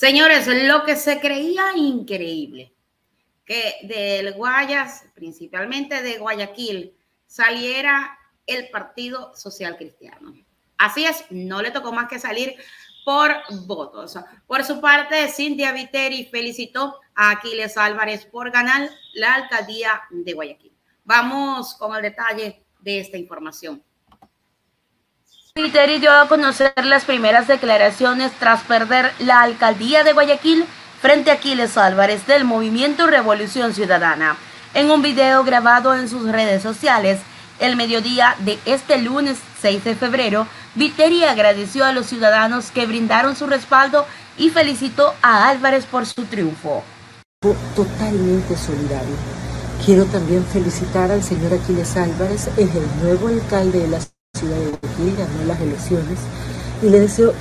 Señores, lo que se creía increíble, que del Guayas, principalmente de Guayaquil, saliera el Partido Social Cristiano. Así es, no le tocó más que salir por votos. Por su parte, Cintia Viteri felicitó a Aquiles Álvarez por ganar la alcaldía de Guayaquil. Vamos con el detalle de esta información. Viteri dio a conocer las primeras declaraciones tras perder la alcaldía de Guayaquil frente a Aquiles Álvarez del movimiento Revolución Ciudadana. En un video grabado en sus redes sociales, el mediodía de este lunes 6 de febrero, Viteri agradeció a los ciudadanos que brindaron su respaldo y felicitó a Álvarez por su triunfo. Totalmente solidario. Quiero también felicitar al señor Aquiles Álvarez, es el nuevo alcalde de la ciudad de Guayaquil, ganó las elecciones y le deseo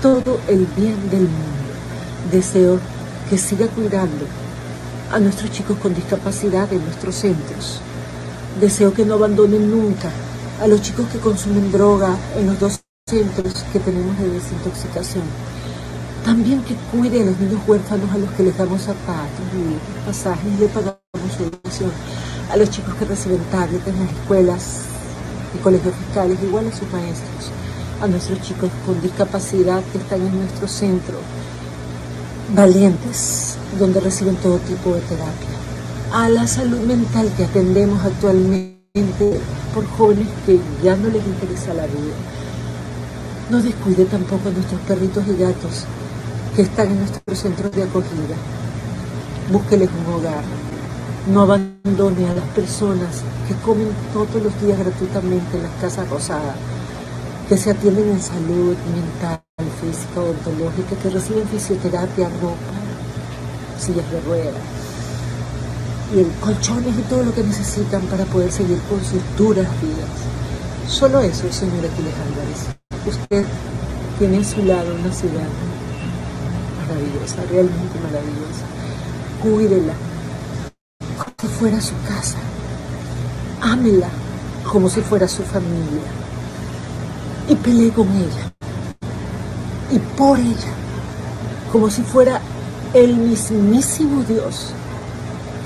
todo el bien del mundo. Deseo que siga cuidando a nuestros chicos con discapacidad en nuestros centros. Deseo que no abandonen nunca a los chicos que consumen droga en los dos centros que tenemos de desintoxicación. También que cuide a los niños huérfanos a los que les damos zapatos, y pasajes y le pagamos su educación. A los chicos que reciben tablets en las escuelas y colegios fiscales, igual a sus maestros. A nuestros chicos con discapacidad que están en nuestro centro. Valientes, donde reciben todo tipo de terapia. A la salud mental que atendemos actualmente por jóvenes que ya no les interesa la vida. No descuide tampoco a nuestros perritos y gatos que están en nuestros centros de acogida. Búsqueles un hogar. No abandone a las personas que comen todos los días gratuitamente en las casas rosadas, que se atienden en salud mental, física, odontológica, que reciben fisioterapia, ropa, sillas de ruedas y colchones y todo lo que necesitan para poder seguir con sus duras vidas. Solo eso, señor Aquiles Álvarez. Usted tiene a su lado una ciudad maravillosa, realmente maravillosa. Cuídela fuera su casa. Ámela como si fuera su familia. Y pelee con ella. Y por ella. Como si fuera el mismísimo Dios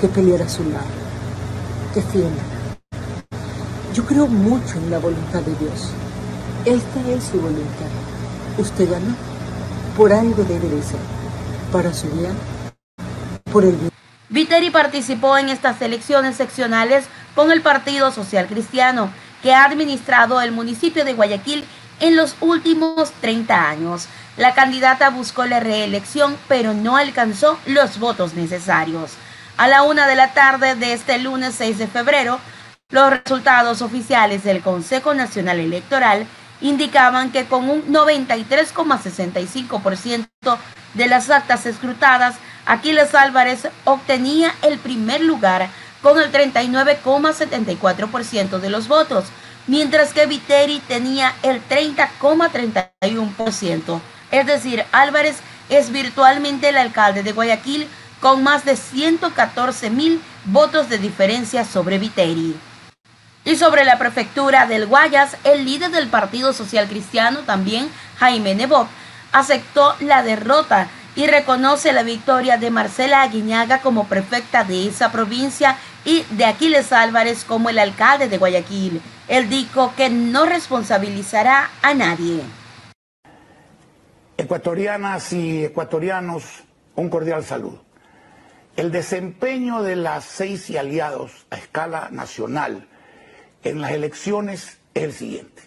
que pelear a su lado. Defiéndala. Yo creo mucho en la voluntad de Dios. Esta es su voluntad. Usted ganó. Por algo debe de ser. Para su bien. Por el bien. Viteri participó en estas elecciones seccionales con el Partido Social Cristiano, que ha administrado el municipio de Guayaquil en los últimos 30 años. La candidata buscó la reelección, pero no alcanzó los votos necesarios. A la una de la tarde de este lunes 6 de febrero, los resultados oficiales del Consejo Nacional Electoral indicaban que con un 93,65% de las actas escrutadas, Aquiles Álvarez obtenía el primer lugar con el 39,74% de los votos, mientras que Viteri tenía el 30,31%. Es decir, Álvarez es virtualmente el alcalde de Guayaquil con más de 114 mil votos de diferencia sobre Viteri. Y sobre la prefectura del Guayas, el líder del Partido Social Cristiano, también Jaime Nebot, aceptó la derrota y reconoce la victoria de Marcela Aguiñaga como prefecta de esa provincia y de Aquiles Álvarez como el alcalde de Guayaquil. Él dijo que no responsabilizará a nadie. Ecuatorianas y ecuatorianos, un cordial saludo. El desempeño de las seis y aliados a escala nacional en las elecciones es el siguiente,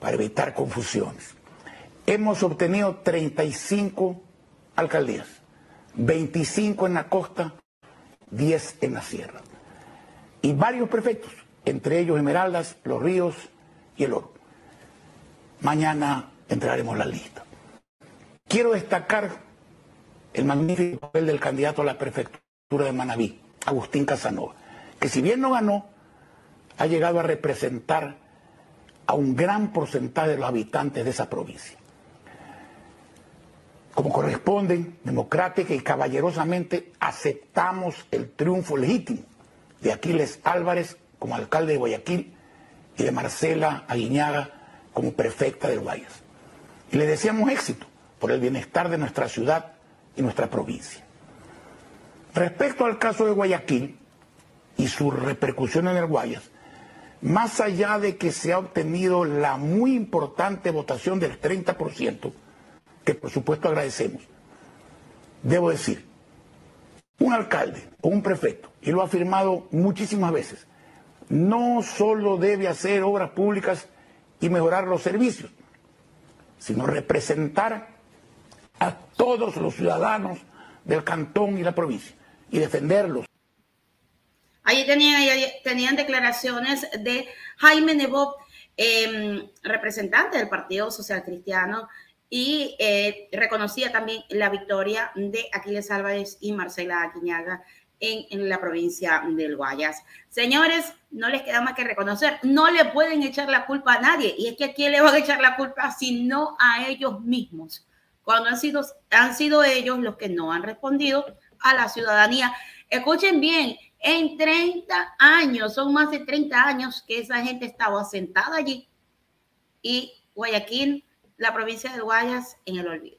para evitar confusiones. Hemos obtenido 35 alcaldías, 25 en la costa, 10 en la sierra. Y varios prefectos, entre ellos Esmeraldas, Los Ríos y El Oro. Mañana entraremos en la lista. Quiero destacar el magnífico papel del candidato a la prefectura de Manabí, Agustín Casanova, que si bien no ganó, ha llegado a representar a un gran porcentaje de los habitantes de esa provincia. Como corresponde, democrática y caballerosamente aceptamos el triunfo legítimo de Aquiles Álvarez como alcalde de Guayaquil y de Marcela Aguiñaga como prefecta del Guayas. Y le deseamos éxito por el bienestar de nuestra ciudad y nuestra provincia. Respecto al caso de Guayaquil y su repercusión en el Guayas, más allá de que se ha obtenido la muy importante votación del 30%, que por supuesto agradecemos, debo decir, un alcalde o un prefecto, y lo ha afirmado muchísimas veces, no solo debe hacer obras públicas y mejorar los servicios, sino representar a todos los ciudadanos del cantón y la provincia y defenderlos. Allí tenían, declaraciones de Jaime Nebot, em, representante del Partido Social Cristiano, y eh, reconocía también la victoria de Aquiles Álvarez y Marcela Aquiñaga en, en, la provincia del Guayas. Señores, no les queda más que reconocer, no le pueden echar la culpa a nadie, y es que a quién le van a echar la culpa sino a ellos mismos, cuando han sido, han sido ellos los que no han respondido a la ciudadanía. Escuchen bien, en 30 años, son más de 30 años que esa gente estaba sentada allí y Guayaquil, la provincia de Guayas, en el olvido.